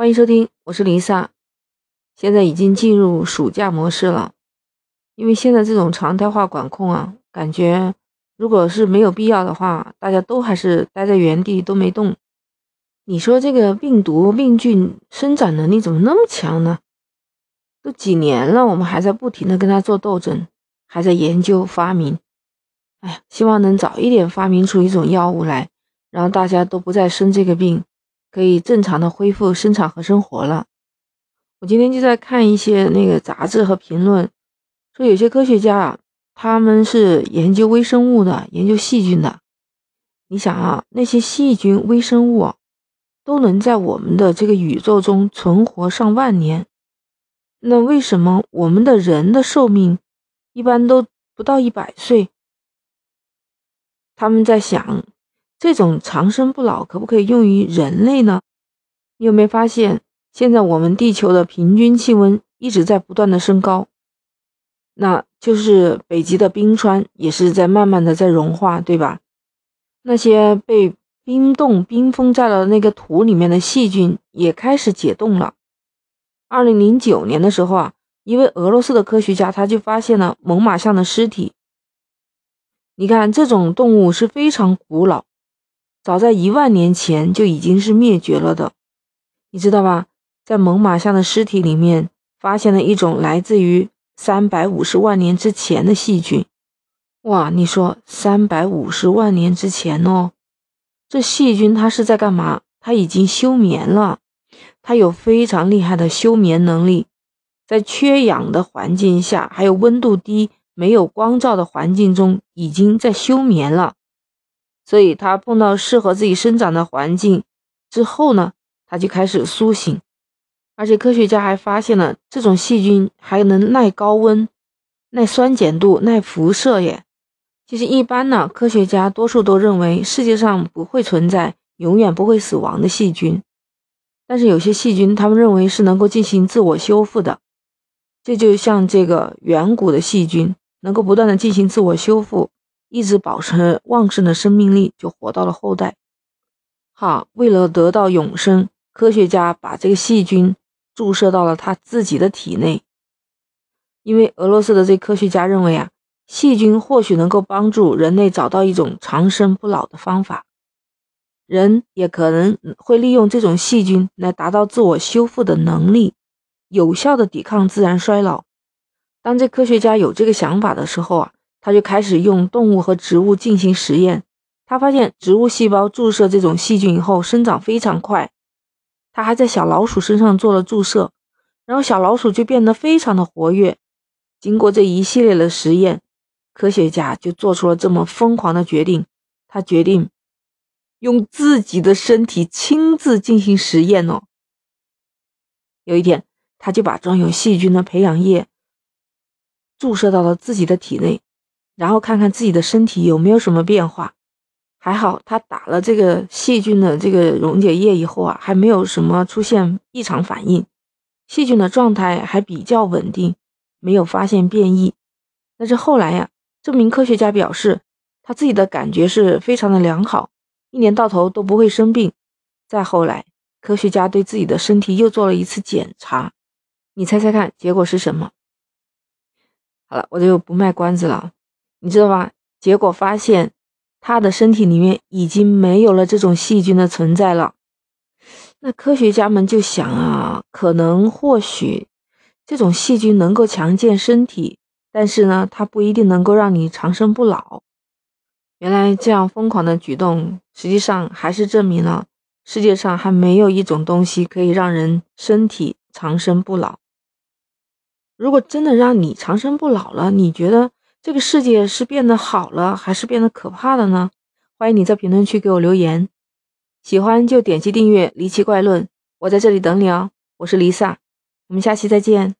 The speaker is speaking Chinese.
欢迎收听，我是丽萨。现在已经进入暑假模式了，因为现在这种常态化管控啊，感觉如果是没有必要的话，大家都还是待在原地都没动。你说这个病毒病菌生长能力怎么那么强呢？都几年了，我们还在不停的跟它做斗争，还在研究发明。哎呀，希望能早一点发明出一种药物来，然后大家都不再生这个病。可以正常的恢复生产和生活了。我今天就在看一些那个杂志和评论，说有些科学家啊，他们是研究微生物的，研究细菌的。你想啊，那些细菌、微生物都能在我们的这个宇宙中存活上万年，那为什么我们的人的寿命一般都不到一百岁？他们在想。这种长生不老可不可以用于人类呢？你有没有发现，现在我们地球的平均气温一直在不断的升高，那就是北极的冰川也是在慢慢的在融化，对吧？那些被冰冻冰封在了那个土里面的细菌也开始解冻了。二零零九年的时候啊，一位俄罗斯的科学家他就发现了猛犸象的尸体。你看，这种动物是非常古老。早在一万年前就已经是灭绝了的，你知道吧？在猛犸象的尸体里面发现了一种来自于三百五十万年之前的细菌。哇，你说三百五十万年之前哦，这细菌它是在干嘛？它已经休眠了，它有非常厉害的休眠能力，在缺氧的环境下，还有温度低、没有光照的环境中，已经在休眠了。所以，它碰到适合自己生长的环境之后呢，它就开始苏醒。而且，科学家还发现了这种细菌还能耐高温、耐酸碱度、耐辐射耶。其实，一般呢，科学家多数都认为世界上不会存在永远不会死亡的细菌。但是，有些细菌他们认为是能够进行自我修复的。这就像这个远古的细菌，能够不断的进行自我修复。一直保持旺盛的生命力，就活到了后代。好，为了得到永生，科学家把这个细菌注射到了他自己的体内。因为俄罗斯的这科学家认为啊，细菌或许能够帮助人类找到一种长生不老的方法，人也可能会利用这种细菌来达到自我修复的能力，有效的抵抗自然衰老。当这科学家有这个想法的时候啊。他就开始用动物和植物进行实验，他发现植物细胞注射这种细菌以后生长非常快。他还在小老鼠身上做了注射，然后小老鼠就变得非常的活跃。经过这一系列的实验，科学家就做出了这么疯狂的决定。他决定用自己的身体亲自进行实验哦。有一天，他就把装有细菌的培养液注射到了自己的体内。然后看看自己的身体有没有什么变化，还好他打了这个细菌的这个溶解液以后啊，还没有什么出现异常反应，细菌的状态还比较稳定，没有发现变异。但是后来呀，这名科学家表示，他自己的感觉是非常的良好，一年到头都不会生病。再后来，科学家对自己的身体又做了一次检查，你猜猜看结果是什么？好了，我就不卖关子了。你知道吧？结果发现，他的身体里面已经没有了这种细菌的存在了。那科学家们就想啊，可能或许这种细菌能够强健身体，但是呢，它不一定能够让你长生不老。原来这样疯狂的举动，实际上还是证明了世界上还没有一种东西可以让人身体长生不老。如果真的让你长生不老了，你觉得？这个世界是变得好了，还是变得可怕了呢？欢迎你在评论区给我留言，喜欢就点击订阅《离奇怪论》，我在这里等你哦。我是 Lisa，我们下期再见。